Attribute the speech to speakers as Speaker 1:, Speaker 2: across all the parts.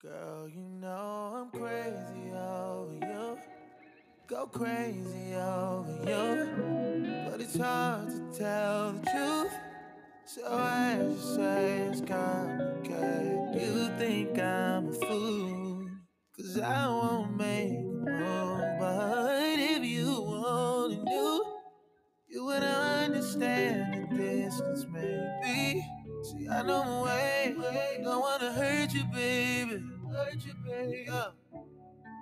Speaker 1: Girl, you know I'm crazy over you. Go crazy over you. But it's hard to tell the truth. So I just say it's complicated. You think I'm a fool. Cause I won't make a move. But if you only knew, you would understand the distance may be. See, I know my way. Don't wanna hurt baby. Hurt you, baby. Yeah.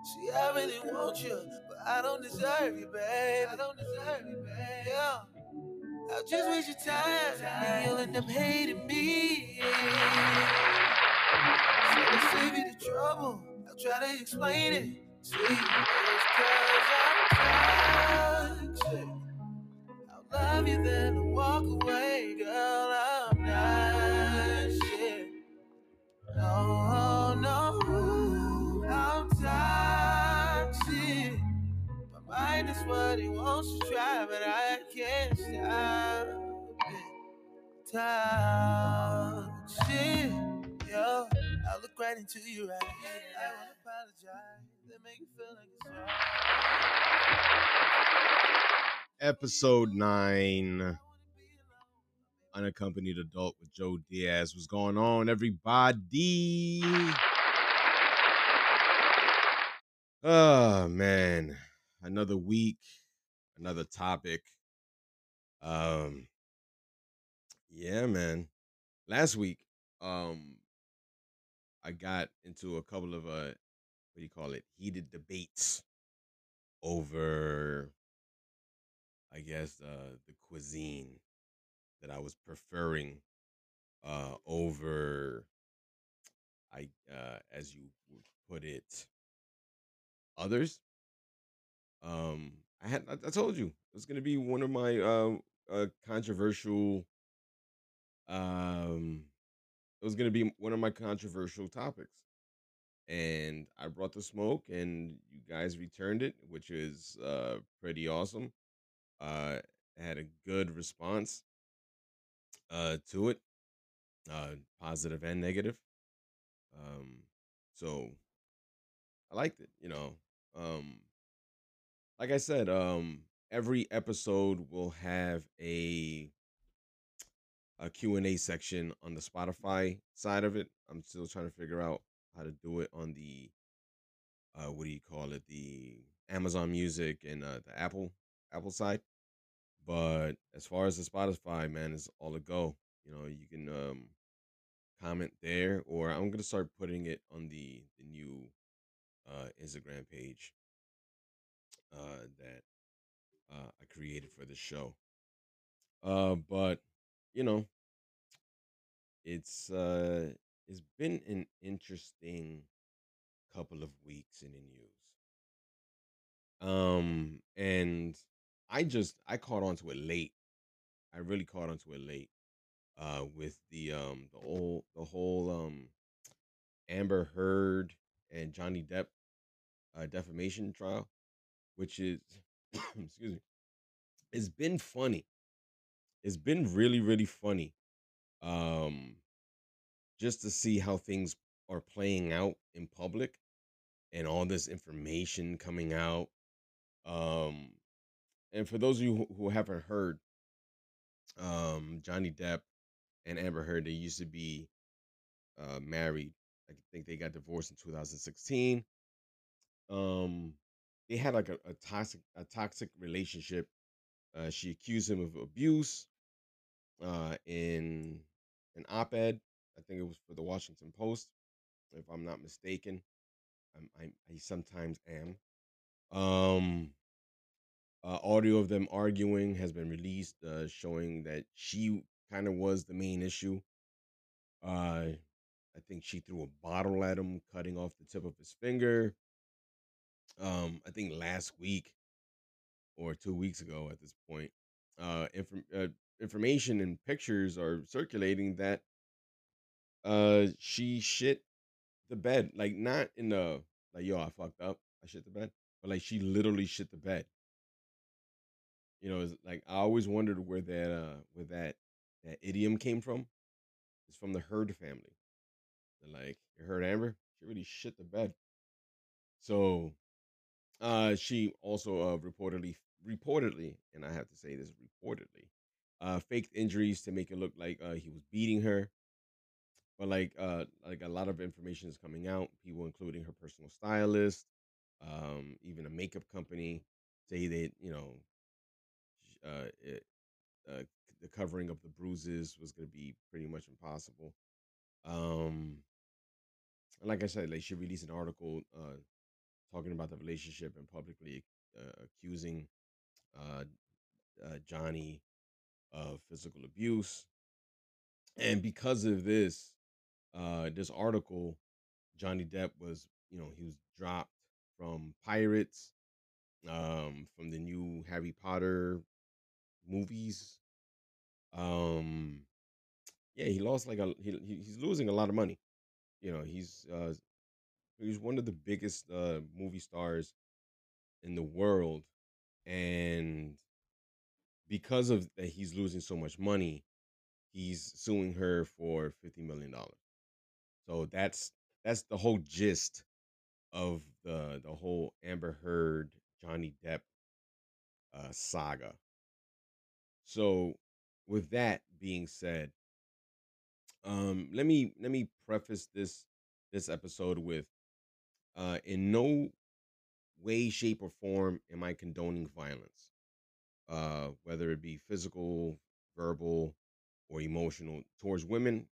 Speaker 1: See, I really want you, but I don't deserve you, baby. I don't deserve you, baby. Uh, yeah. I'll just waste your time, and you'll end up hating me. So to save you the trouble, I'll try to explain it. See, it's cause I'm toxic. I'll love you then and walk away, girl. Wants to try, but I can't stop yo. I look right into your eyes. I wanna apologize. They make you feel like it's right.
Speaker 2: episode nine, unaccompanied adult with Joe Diaz. What's going on, everybody? Oh man, another week, another topic. Um, yeah, man. Last week, um, I got into a couple of uh, what do you call it? Heated debates over I guess uh, the cuisine that I was preferring uh, over, I uh, as you would put it, others. Um, I had I, told you it was to be one of my uh, uh, controversial. Um, it was to be one of my controversial topics, and I brought the smoke, and you guys returned it, which is uh, pretty awesome uh had a good response uh to it uh positive and negative um so i liked it you know um like i said um every episode will have a a q&a section on the spotify side of it. I'm still trying to figure out how to do it on the uh what do you call it? The amazon music and uh the apple apple side. But as far as the Spotify, man, is all a go. You know, you can um comment there, or I'm gonna start putting it on the the new uh Instagram page uh that uh I created for the show. Uh but you know, it's uh it's been an interesting couple of weeks in the news. Um and I just I caught onto it late. I really caught onto it late. Uh with the um the whole the whole um Amber Heard and Johnny Depp uh defamation trial, which is excuse me, it's been funny. It's been really, really funny. Um just to see how things are playing out in public and all this information coming out. Um and for those of you who, haven't heard, um, Johnny Depp and Amber Heard, they used to be uh, married. I think they got divorced in 2016. Um, they had like a, a toxic a toxic relationship. Uh, she accused him of abuse uh, in an op-ed. I think it was for the Washington Post, if I'm not mistaken. I'm, I, I sometimes am. Um, uh, audio of them arguing has been released, uh, showing that she kind of was the main issue. Uh, I think she threw a bottle at him, cutting off the tip of his finger. Um, I think last week or two weeks ago at this point, uh, uh information and pictures are circulating that uh she shit the bed, like not in the like yo I fucked up, I shit the bed, but like she literally shit the bed. You know, like I always wondered where that uh where that that idiom came from. It's from the Heard family. They're like, you heard Amber? She really shit the bed. So, uh, she also uh, reportedly reportedly, and I have to say this reportedly, uh, faked injuries to make it look like uh, he was beating her. But like uh, like a lot of information is coming out. People, including her personal stylist, um, even a makeup company, say that you know, uh, it, uh, the covering of the bruises was going to be pretty much impossible. Um, and like I said, like she released an article uh, talking about the relationship and publicly uh, accusing uh, uh, Johnny of physical abuse. And because of this, uh, this article, Johnny Depp was, you know, he was dropped from Pirates, um, from the new Harry Potter movies. Um, yeah, he lost like a he, he's losing a lot of money. You know, he's uh he's one of the biggest uh movie stars in the world, and because of that, he's losing so much money. He's suing her for fifty million dollars. So that's that's the whole gist of the the whole Amber Heard Johnny Depp uh, saga. So with that being said, um, let me let me preface this this episode with uh, in no way, shape, or form am I condoning violence, uh, whether it be physical, verbal, or emotional towards women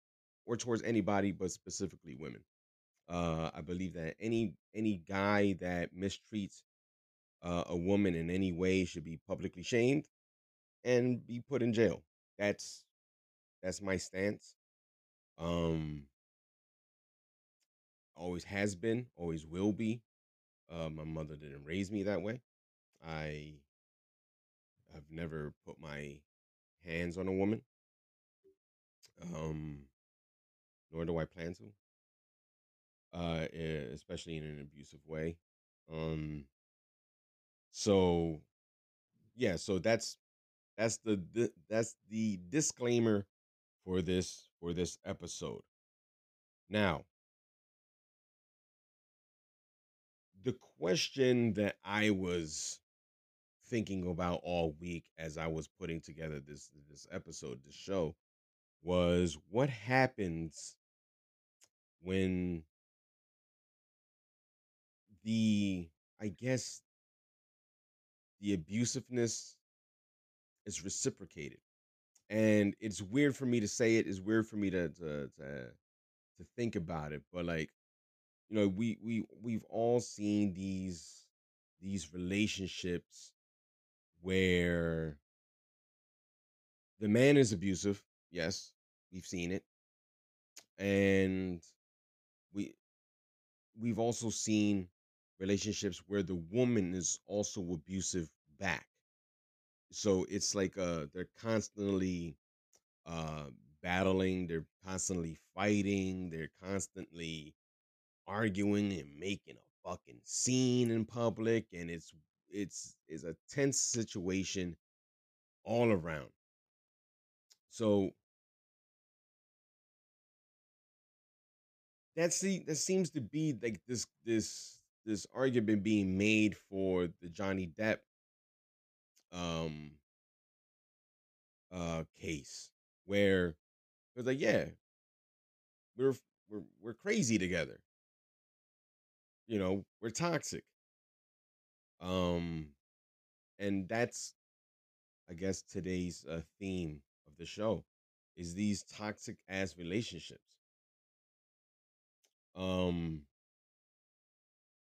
Speaker 2: or towards anybody, but specifically women. Uh, I believe that any any guy that mistreats uh, a woman in any way should be publicly shamed and be put in jail. That's that's my stance. Um, always has been, always will be. Uh, my mother didn't raise me that way. I have never put my hands on a woman. Um, nor do I plan to. Uh, especially in an abusive way. Um, so yeah, so that's that's the, the that's the disclaimer for this for this episode. Now, question that I was thinking about all week as I was putting together this this episode, this show, was what happens when the I guess the abusiveness is reciprocated. And it's weird for me to say it, it's weird for me to to to, to think about it, but like you know, we we we've all seen these these relationships where the man is abusive. Yes, we've seen it. And we we've also seen relationships where the woman is also abusive back. So it's like uh they're constantly uh battling, they're constantly fighting, they're constantly arguing and making a fucking scene in public and it's it's it's a tense situation all around. So that's the that seems to be like this this this argument being made for the Johnny Depp um uh case where it's like yeah we're we're we're crazy together you know we're toxic. Um and that's i guess today's uh, theme of the show is these toxic ass relationships. Um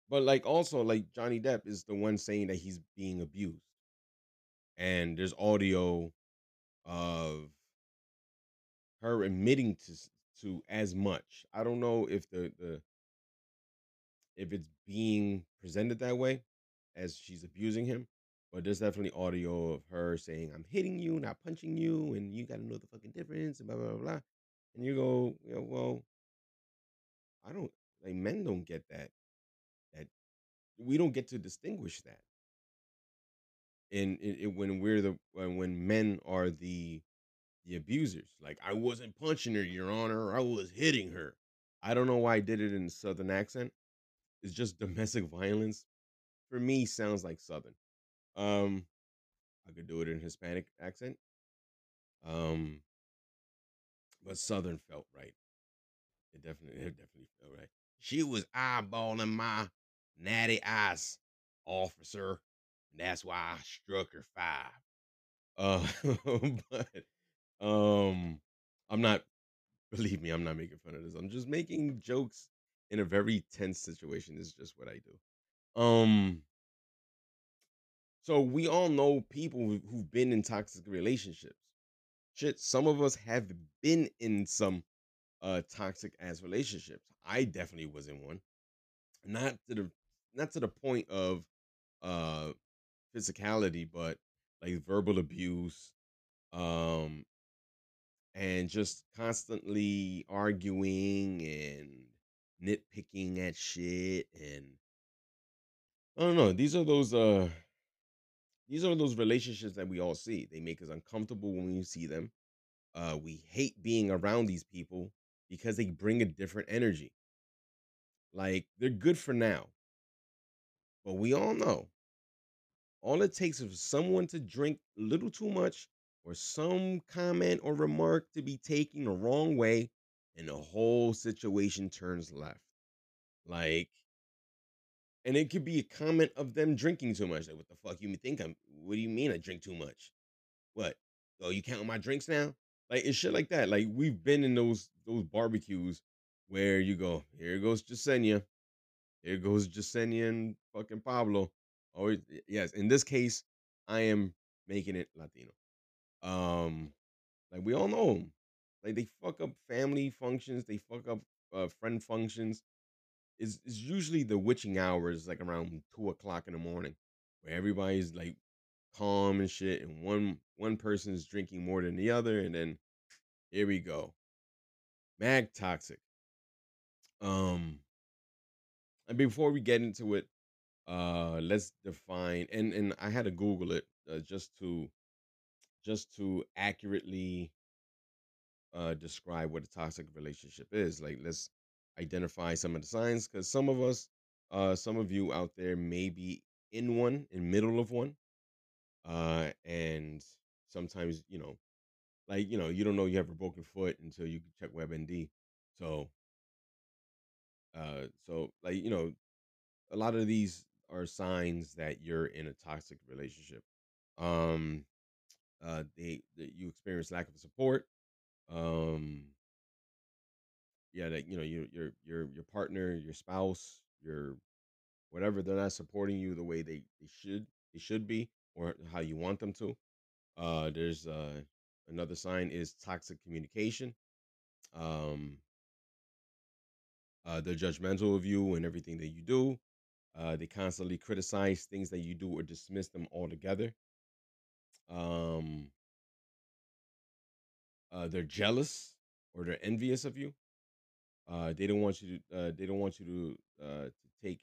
Speaker 2: but like also like johnny depp is the one saying that he's being abused. And there's audio of her admitting to to as much. I don't know if the the if it's being presented that way as she's abusing him, but there's definitely audio of her saying, "I'm hitting you, not punching you, and you got to know the fucking difference," and blah blah blah. blah. And you go, well, I don't like men don't get that. That we don't get to distinguish that and it, it, when we're the when, when men are the the abusers like i wasn't punching her your honor i was hitting her I don't know why I did it in a southern accent. It's just domestic violence for me sounds like southern. Um, I could do it in Hispanic accent. Um, but southern felt right. It definitely, it definitely felt right. She was eyeballing my natty eyes, officer. And that's why I struck her five. Uh, but um, I'm not. Believe me, I'm not making fun of this. I'm just making jokes in a very tense situation. Is just what I do. Um, so we all know people who've been in toxic relationships. Shit, some of us have been in some uh toxic ass relationships. I definitely was in one. Not to the not to the point of uh physicality, but like verbal abuse, um, and just constantly arguing and nitpicking at shit and I don't know. These are those uh these are those relationships that we all see. They make us uncomfortable when we see them. Uh we hate being around these people because they bring a different energy. Like they're good for now. But we all know all it takes is for someone to drink a little too much or some comment or remark to be taken the wrong way and the whole situation turns left. Like, and it could be a comment of them drinking too much. Like, what the fuck you think I'm? What do you mean I drink too much? What? Oh, you counting my drinks now? Like it's shit like that. Like we've been in those those barbecues where you go, here goes Jasenia, here goes Jasenia and fucking Pablo. Oh yes, in this case, I am making it Latino. Um, like we all know them. Like they fuck up family functions, they fuck up uh, friend functions. It's, it's usually the witching hours, like around two o'clock in the morning, where everybody's like calm and shit, and one one person is drinking more than the other, and then here we go, mag toxic. Um, and before we get into it, uh, let's define and and I had to Google it uh, just to just to accurately uh describe what a toxic relationship is. Like, let's identify some of the signs because some of us, uh, some of you out there may be in one, in middle of one, uh, and sometimes you know, like you know, you don't know you have a broken foot until you check WebMD. So, uh, so like you know, a lot of these are signs that you're in a toxic relationship. Um, uh, they you experience lack of support. Um, yeah, that you know your your your your partner, your spouse, your whatever, they're not supporting you the way they they should they should be or how you want them to. Uh, there's uh another sign is toxic communication. Um, uh, they're judgmental of you and everything that you do. Uh, they constantly criticize things that you do or dismiss them altogether. Um, uh, they're jealous or they're envious of you. Uh, they don't want you to. Uh, they don't want you to uh, to take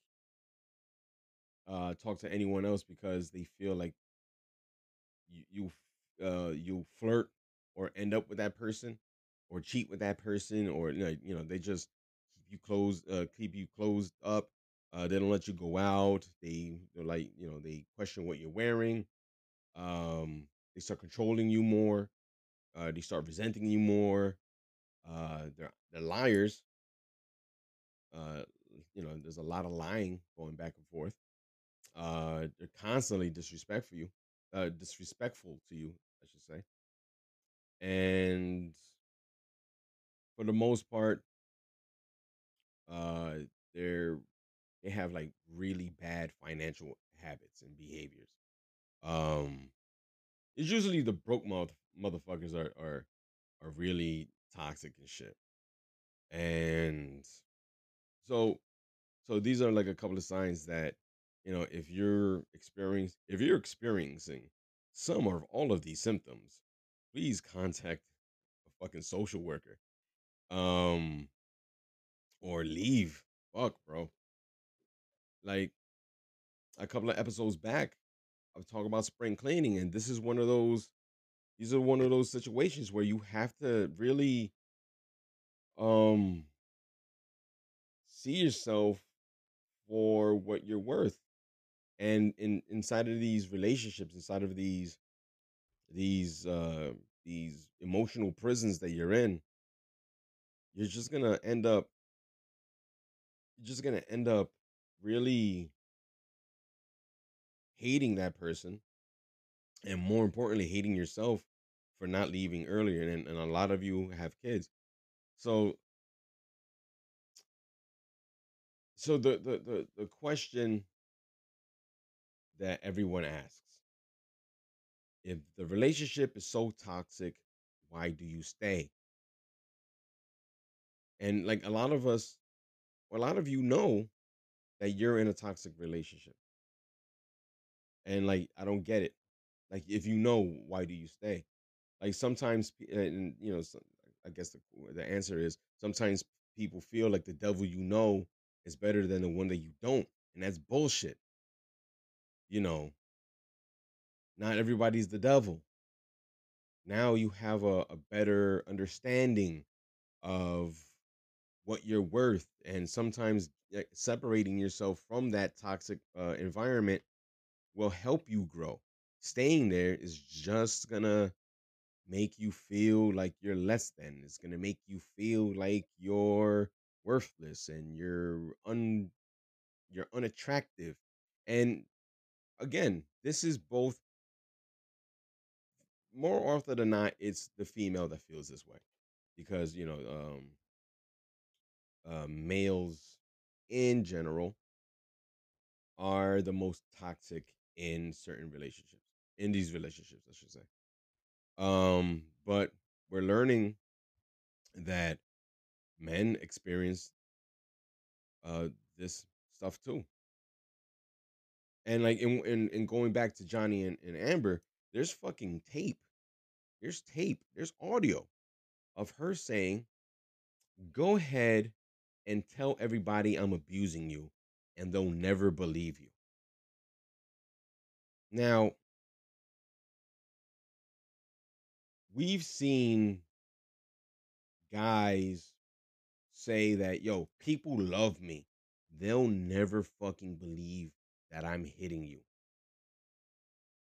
Speaker 2: uh, talk to anyone else because they feel like you you uh, you flirt or end up with that person or cheat with that person or you know, you know they just keep you closed uh, keep you closed up uh, they don't let you go out. They they're like you know they question what you're wearing. Um, they start controlling you more. Uh, they start resenting you more. Uh, they're they're liars. Uh, you know, there's a lot of lying going back and forth. Uh, they're constantly disrespectful you, uh, disrespectful to you, I should say. And for the most part, uh, they're they have like really bad financial habits and behaviors. Um, it's usually the broke mouth motherfuckers are are are really toxic and shit. And so so these are like a couple of signs that you know if you're experiencing if you're experiencing some or all of these symptoms, please contact a fucking social worker. Um or leave. Fuck, bro. Like a couple of episodes back, I talking about spring cleaning, and this is one of those. These are one of those situations where you have to really, um, see yourself for what you're worth. And in inside of these relationships, inside of these these uh these emotional prisons that you're in, you're just gonna end up you're just gonna end up really hating that person and more importantly hating yourself for not leaving earlier and, and a lot of you have kids. So so the, the the the question that everyone asks if the relationship is so toxic why do you stay? And like a lot of us a lot of you know that you're in a toxic relationship and like i don't get it. Like if you know why do you stay? Like sometimes and you know i guess the, the answer is sometimes people feel like the devil you know is better than the one that you don't and that's bullshit. You know? Not everybody's the devil. Now you have a, a better understanding of what you're worth and sometimes separating yourself from that toxic uh, environment will help you grow. Staying there is just gonna make you feel like you're less than. It's gonna make you feel like you're worthless and you're un you're unattractive. And again this is both more often than not it's the female that feels this way because you know um uh, males in general are the most toxic in certain relationships in these relationships i should say. Um but we're learning that men experience uh this stuff too. And like in in, in going back to johnny and, and amber there's fucking tape. There's tape. There's audio of her saying go ahead and tell everybody I'm abusing you, and they'll never believe you. Now, we've seen guys say that, yo, people love me. They'll never fucking believe that I'm hitting you.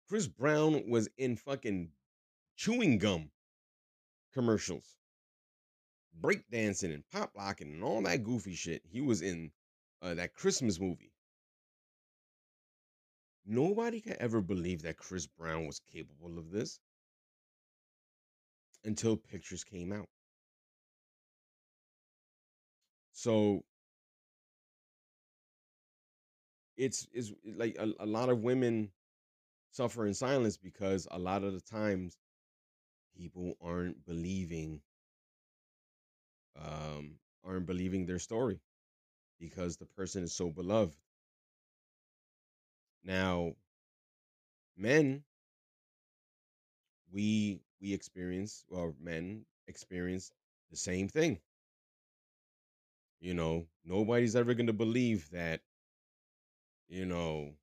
Speaker 2: Chris Brown was in fucking chewing gum commercials breakdancing and pop locking and all that goofy shit. He was in uh, that Christmas movie. Nobody could ever believe that Chris Brown was capable of this until pictures came out. So it's is like a, a lot of women suffer in silence because a lot of the times people aren't believing um, aren't believing their story because the person is so beloved. Now, men, we we experience, or men experience the same thing. You know, nobody's ever going to believe that, you know,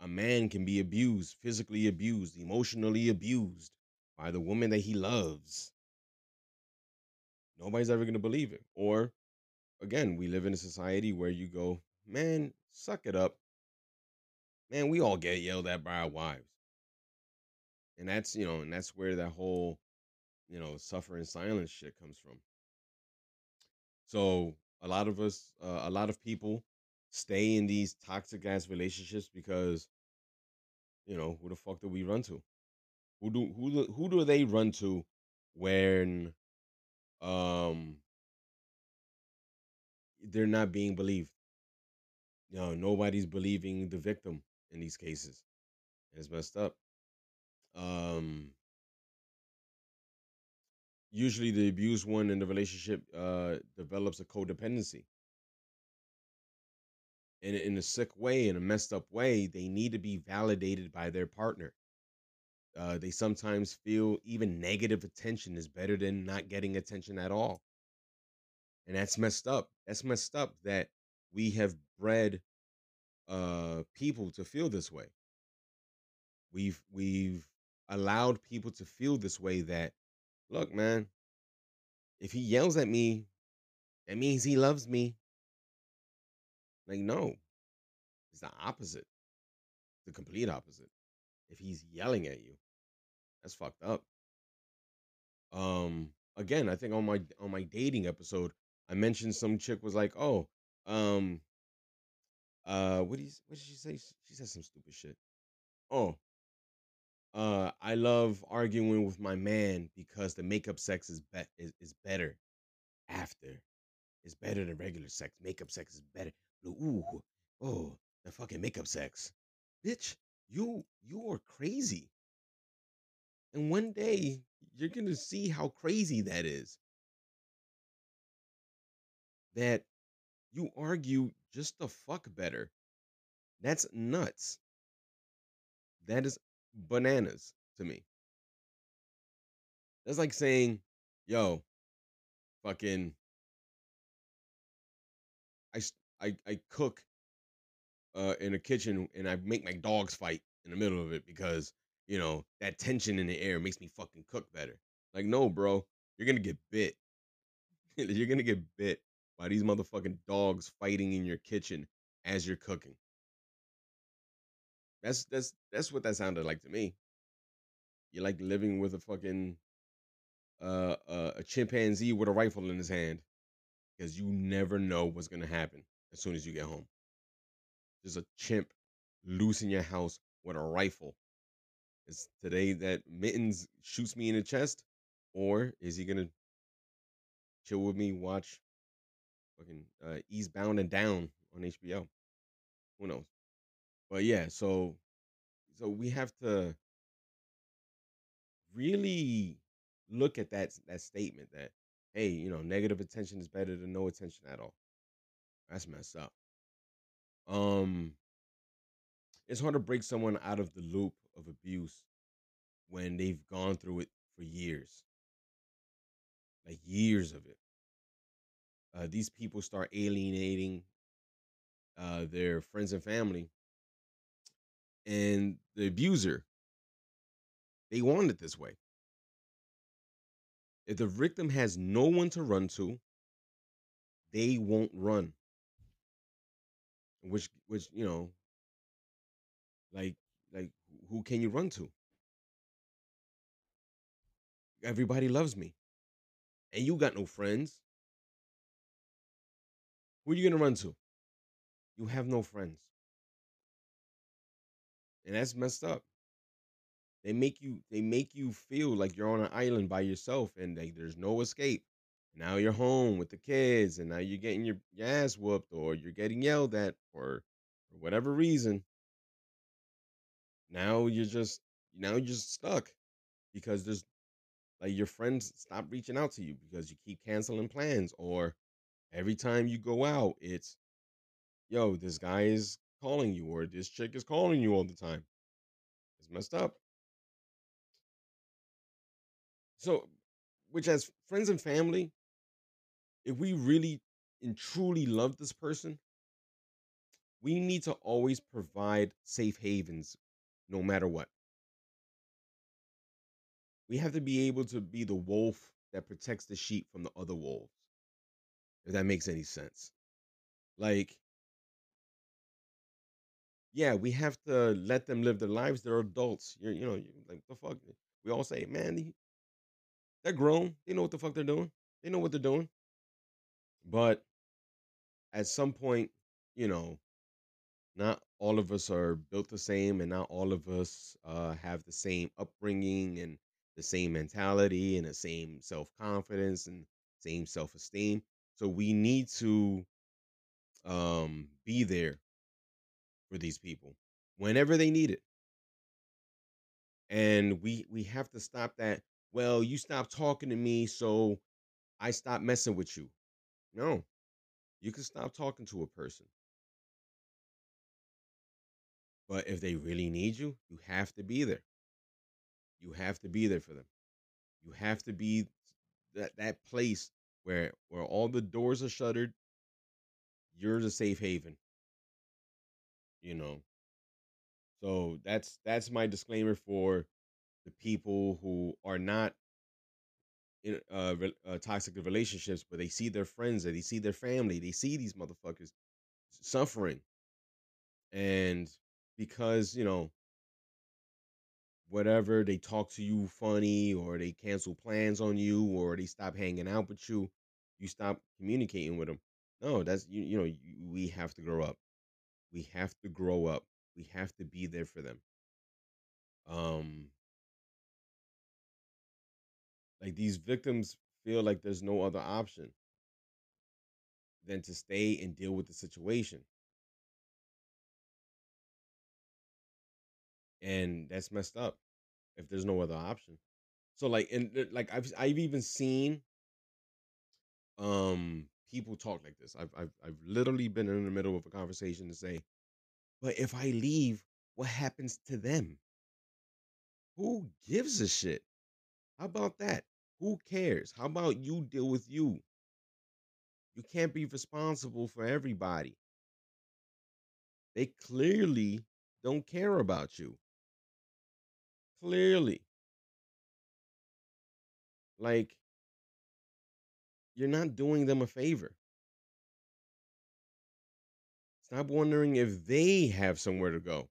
Speaker 2: a man can be abused, physically abused, emotionally abused by the woman that he loves. Nobody's ever going to believe it. Or again, we live in a society where you go, man, suck it up. Man, we all get yelled at by our wives. And that's, you know, and that's where that whole, you know, suffer in silence shit comes from. So a lot of us, uh, a lot of people stay in these toxic ass relationships because, you know, who the fuck do we run to? Who do who do, who do they run to when um they're not being believed. You know, nobody's believing the victim in these cases. It's messed up. Um usually the abused one in the relationship uh develops a codependency. In in a sick way, in a messed up way, they need to be validated by their partner. Uh, they sometimes feel even negative attention is better than not getting attention at all. And that's messed up. That's messed up that we have bred uh, people to feel this way. We've we've allowed people to feel this way that look, man, if he yells at me, that means he loves me. Like, no, it's the opposite, the complete opposite. If he's yelling at you, that's fucked up. Um, again, I think on my on my dating episode, I mentioned some chick was like, "Oh, um, uh, what did what did she say? She said some stupid shit. Oh, uh, I love arguing with my man because the makeup sex is be- is, is better after. It's better than regular sex. Makeup sex is better. Ooh, oh, the fucking makeup sex, bitch. You you are crazy. And one day you're gonna see how crazy that is. That you argue just the fuck better. That's nuts. That is bananas to me. That's like saying, yo, fucking I I I cook uh in a kitchen and I make my dogs fight in the middle of it because, you know, that tension in the air makes me fucking cook better. Like, no, bro, you're gonna get bit. you're gonna get bit by these motherfucking dogs fighting in your kitchen as you're cooking. That's that's that's what that sounded like to me. You're like living with a fucking uh, uh, a chimpanzee with a rifle in his hand because you never know what's gonna happen as soon as you get home. There's a chimp loose in your house with a rifle. Is today that Mittens shoots me in the chest, or is he gonna chill with me, watch fucking uh, Eastbound and Down on HBO? Who knows? But yeah, so so we have to really look at that that statement that hey, you know, negative attention is better than no attention at all. That's messed up. Um it's hard to break someone out of the loop of abuse when they've gone through it for years. Like years of it. Uh, these people start alienating uh, their friends and family. And the abuser, they want it this way. If the victim has no one to run to, they won't run. Which, which you know, like, like who can you run to? Everybody loves me, and you got no friends. Who are you gonna run to? You have no friends, and that's messed up. They make you they make you feel like you're on an island by yourself and there's no escape. Now you're home with the kids and now you're getting your, your ass whooped or you're getting yelled at or for whatever reason. Now you're just now you're just stuck because there's like your friends stop reaching out to you because you keep canceling plans or every time you go out it's yo this guy is calling you or this chick is calling you all the time. It's messed up. So, which as friends and family, if we really and truly love this person, we need to always provide safe havens no matter what. We have to be able to be the wolf that protects the sheep from the other wolves. If that makes any sense. Like, yeah, we have to let them live their lives. They're adults. You're, you know, you like the fuck. We all say, man, they're grown. They know what the fuck they're doing. They know what they're doing. But at some point, you know, not all of us are built the same, and not all of us uh, have the same upbringing and the same mentality and the same self confidence and same self esteem. So we need to um, be there for these people whenever they need it, and we we have to stop that well, you stopped talking to me, so I stopped messing with you. No, you can stop talking to a person. But if they really need you, you have to be there. You have to be there for them. You have to be that that place where where all the doors are shuttered. You're the safe haven. You know. So that's that's my disclaimer for the people who are not in uh, uh, toxic relationships, but they see their friends, or they see their family, they see these motherfuckers suffering. And because, you know, whatever they talk to you funny or they cancel plans on you or they stop hanging out with you, you stop communicating with them. No, that's you, you know, you, we have to grow up. We have to grow up. We have to be there for them. Um like these victims feel like there's no other option than to stay and deal with the situation. And that's messed up if there's no other option. So like and uh, like I've I've even seen um people talk like this. I've I've I've literally been in the middle of a conversation to say, but if I leave, what happens to them? Who gives a shit? How about that? Who cares? How about you deal with you? You can't be responsible for everybody. They clearly don't care about you. Clearly. Like, you're not doing them a favor. Stop wondering if they have somewhere to go.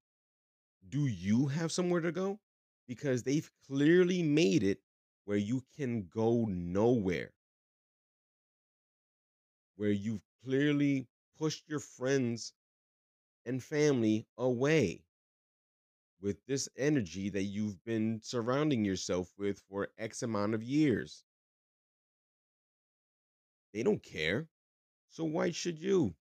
Speaker 2: Do you have somewhere to go? Because they've clearly made it where you can go nowhere. Where you've clearly pushed your friends and family away with this energy that you've been surrounding yourself with for X amount of years. They don't care. So why should you?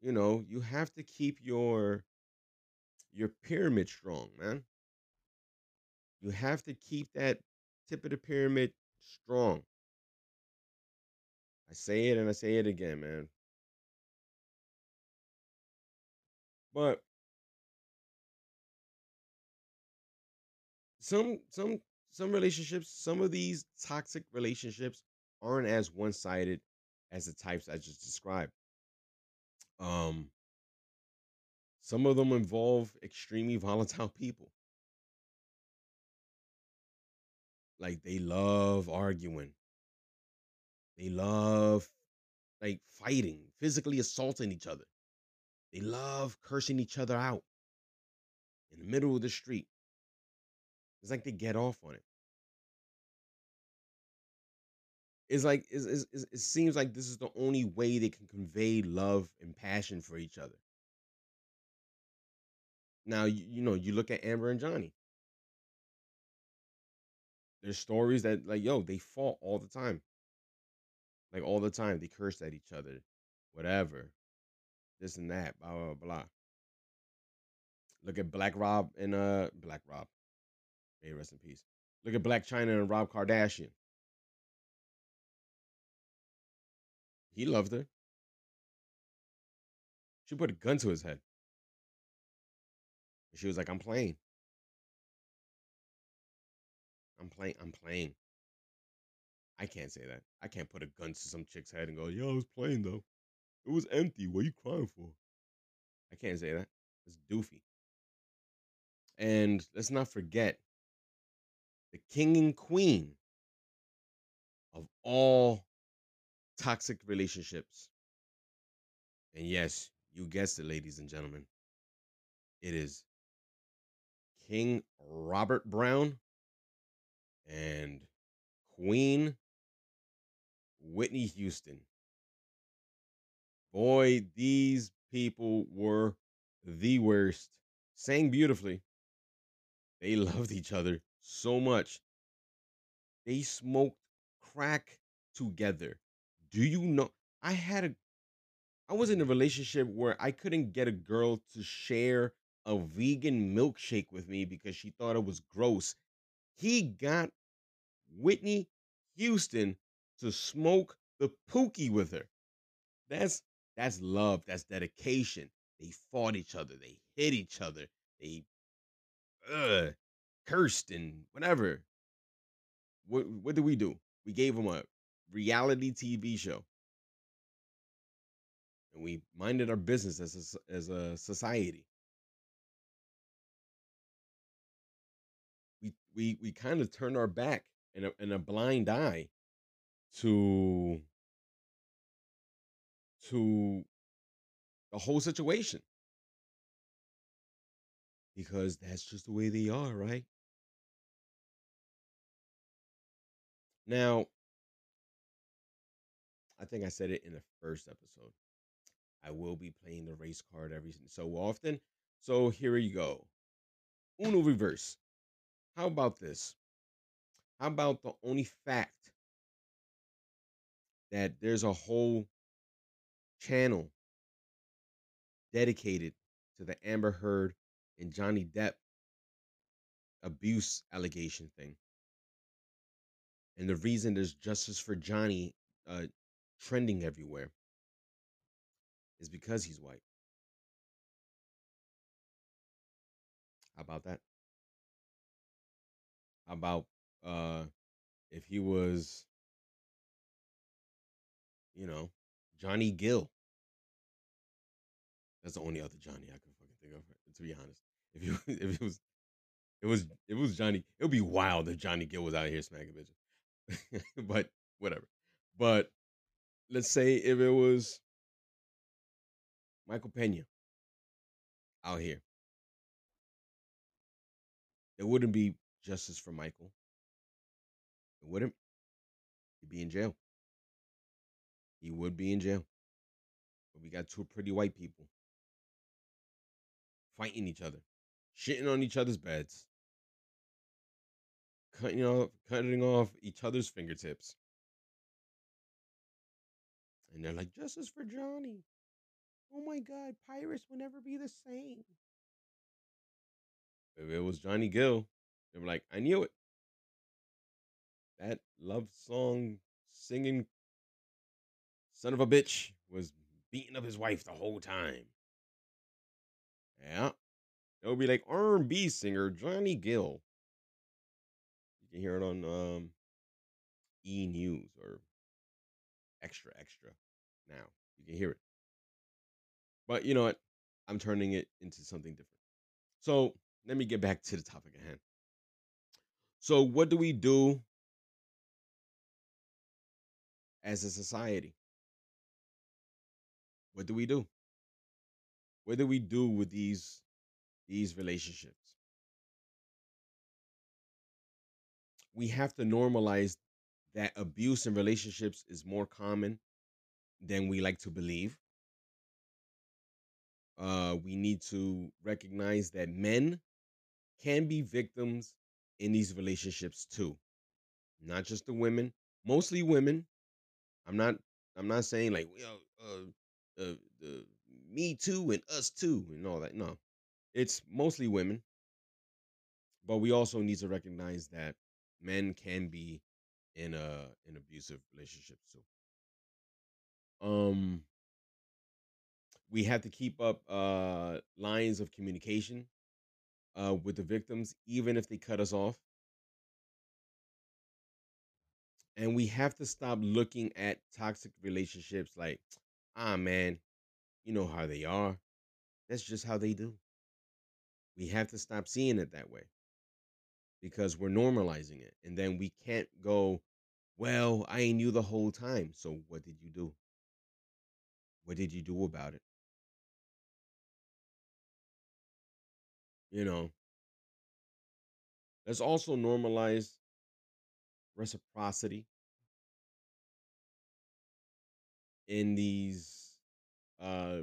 Speaker 2: You know, you have to keep your your pyramid strong, man. You have to keep that tip of the pyramid strong. I say it and I say it again, man. But some some some relationships, some of these toxic relationships aren't as one-sided as the types I just described. Um some of them involve extremely volatile people. Like they love arguing. They love like fighting, physically assaulting each other. They love cursing each other out in the middle of the street. It's like they get off on it. It's like it's, it's, it seems like this is the only way they can convey love and passion for each other. Now you, you know you look at Amber and Johnny. There's stories that like yo they fought all the time, like all the time. They cursed at each other, whatever, this and that, blah blah blah. Look at Black Rob and uh Black Rob. May rest in peace. Look at Blac Chyna and Rob Kardashian. He loved her. She put a gun to his head. And she was like, I'm playing. I'm playing. I'm playing. I can't say that. I can't put a gun to some chick's head and go, yo, I was playing though. It was empty. What are you crying for? I can't say that. It's doofy. And let's not forget the king and queen of all toxic relationships. And yes, you guessed it, ladies and gentlemen. It is King Robert Brown and Queen Whitney Houston. Boy, these people were the worst. Sang beautifully. They loved each other so much. They smoked crack together. Do you know? I had a I was in a relationship where I couldn't get a girl to share a vegan milkshake with me because she thought it was gross. He got Whitney Houston to smoke the pookie with her. That's that's love. That's dedication. They fought each other. They hit each other. They uh, cursed and whatever. What what did we do? We gave them a reality TV show, and we minded our business as a, as a society. We we we kind of turned our back and a in a blind eye to to the whole situation because that's just the way they are, right? Now, I think I said it in the first episode. I will be playing the race card every so often. So here you go. Uno reverse. How about this? How about the only fact that there's a whole channel dedicated to the Amber Heard and Johnny Depp abuse allegation thing. And the reason there's justice for Johnny uh, trending everywhere is because he's white. How about that? How about uh, if he was, you know, Johnny Gill? That's the only other Johnny I can fucking think of, to be honest. If you if it was it was it was Johnny, it would be wild if Johnny Gill was out here smacking bitches. but whatever. But let's say if it was Michael Pena out here, there wouldn't be justice for Michael. It wouldn't. He'd be in jail. He would be in jail. But we got two pretty white people fighting each other, shitting on each other's beds, cutting off, cutting off each other's fingertips. And they're like, justice for Johnny. Oh my God, pirates will never be the same. If it was Johnny Gill, they were like, I knew it. That love song singing son of a bitch was beating up his wife the whole time. Yeah. It would be like R&B singer Johnny Gill. You can hear it on um, E News or Extra Extra now. You can hear it. But you know what? I'm turning it into something different. So let me get back to the topic at hand. So, what do we do as a society? What do we do? What do we do with these these relationships? We have to normalize that abuse in relationships is more common than we like to believe. Uh, we need to recognize that men can be victims in these relationships too, not just the women. Mostly women. I'm not. I'm not saying like, well, uh, uh, the me too and us too and all that. No, it's mostly women. But we also need to recognize that men can be in a in abusive relationships too. Um, we have to keep up uh lines of communication uh with the victims, even if they cut us off. And we have to stop looking at toxic relationships like, ah man, you know how they are. That's just how they do. We have to stop seeing it that way because we're normalizing it. And then we can't go, well, I knew the whole time. So what did you do? What did you do about it? You know, let's also normalize reciprocity in these uh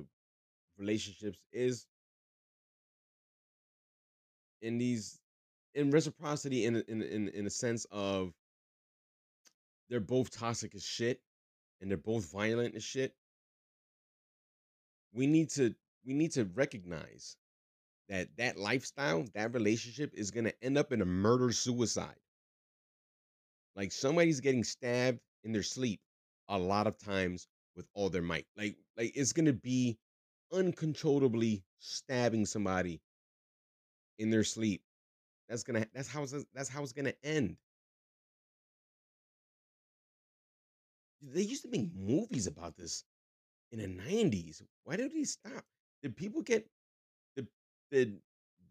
Speaker 2: relationships is in these in reciprocity in in in in a sense of they're both toxic as shit and they're both violent as shit we need to we need to recognize that that lifestyle that relationship is going to end up in a murder suicide like somebody's getting stabbed in their sleep a lot of times with all their might. Like like it's gonna be uncontrollably stabbing somebody in their sleep. That's gonna that's how it's, that's how it's gonna end. They used to make movies about this in the nineties. Why did he stop? Did people get the the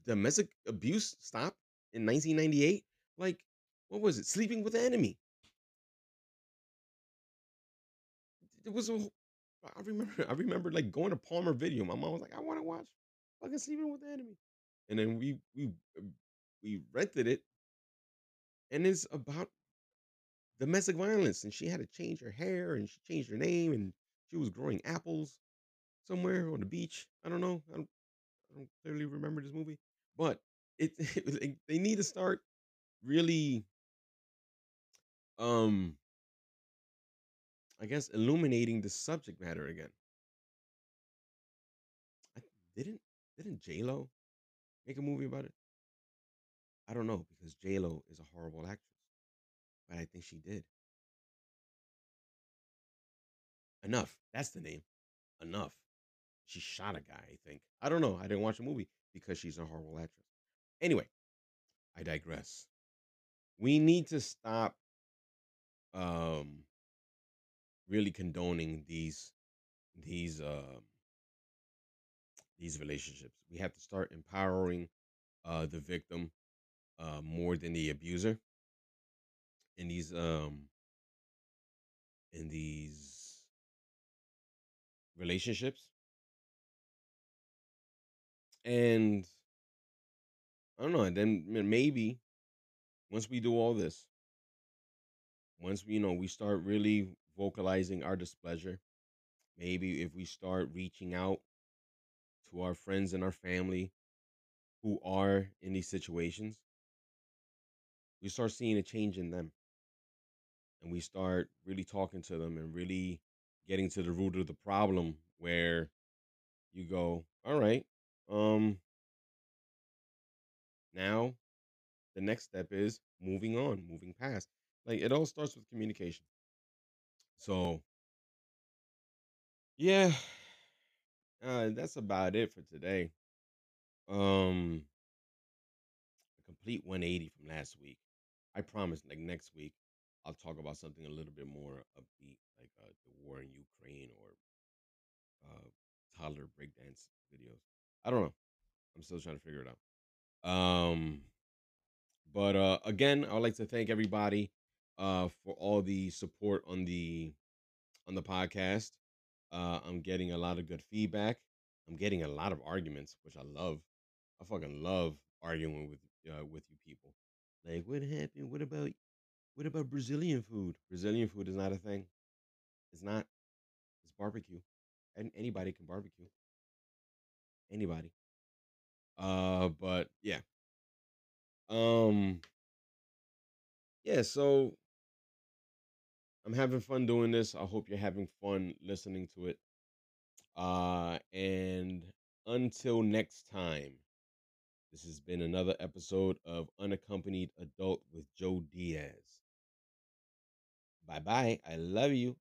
Speaker 2: domestic abuse stop in 1998? Like, what was it? Sleeping with the enemy. It was a I remember I remember like going to Palmer Video. My mom was like, I want to watch fucking Sleeping with the Enemy. And then we we we rented it. And it's about domestic violence. And she had to change her hair and she changed her name and she was growing apples somewhere on the beach. I don't know. I don't, I don't clearly remember this movie. But it, it they need to start really um I guess illuminating the subject matter again. I didn't didn't J Lo make a movie about it? I don't know because J Lo is a horrible actress, but I think she did. Enough. That's the name. Enough. She shot a guy. I think. I don't know. I didn't watch the movie because she's a horrible actress. Anyway, I digress. We need to stop um really condoning these these um these relationships. We have to start empowering uh the victim uh more than the abuser in these um in these relationships. And I don't know, and then maybe once we do all this, once we you know we start really vocalizing our displeasure, maybe if we start reaching out to our friends and our family who are in these situations, we start seeing a change in them. And we start really talking to them and really getting to the root of the problem where you go, all right, um, now the next step is moving on, moving past. Like it all starts with communication. So yeah, uh, that's about it for today. Um, a complete 180 from last week. I promise, like next week, I'll talk about something a little bit more upbeat, like uh, the war in Ukraine or uh, toddler breakdance videos. I don't know. I'm still trying to figure it out. Um, but uh, again, I would like to thank everybody uh, for all the support on the on the podcast. Uh, I'm getting a lot of good feedback. I'm getting a lot of arguments, which I love. I fucking love arguing with uh, with you people. Like, what happened? What about what about Brazilian food? Brazilian food is not a thing. It's not. It's barbecue, and anybody can barbecue. Anybody. Uh, but yeah. Um. Yeah. So I'm having fun doing this. I hope you're having fun listening to it. Uh, and until next time, this has been another episode of Unaccompanied Adult with Joe Diaz. Bye bye. I love you.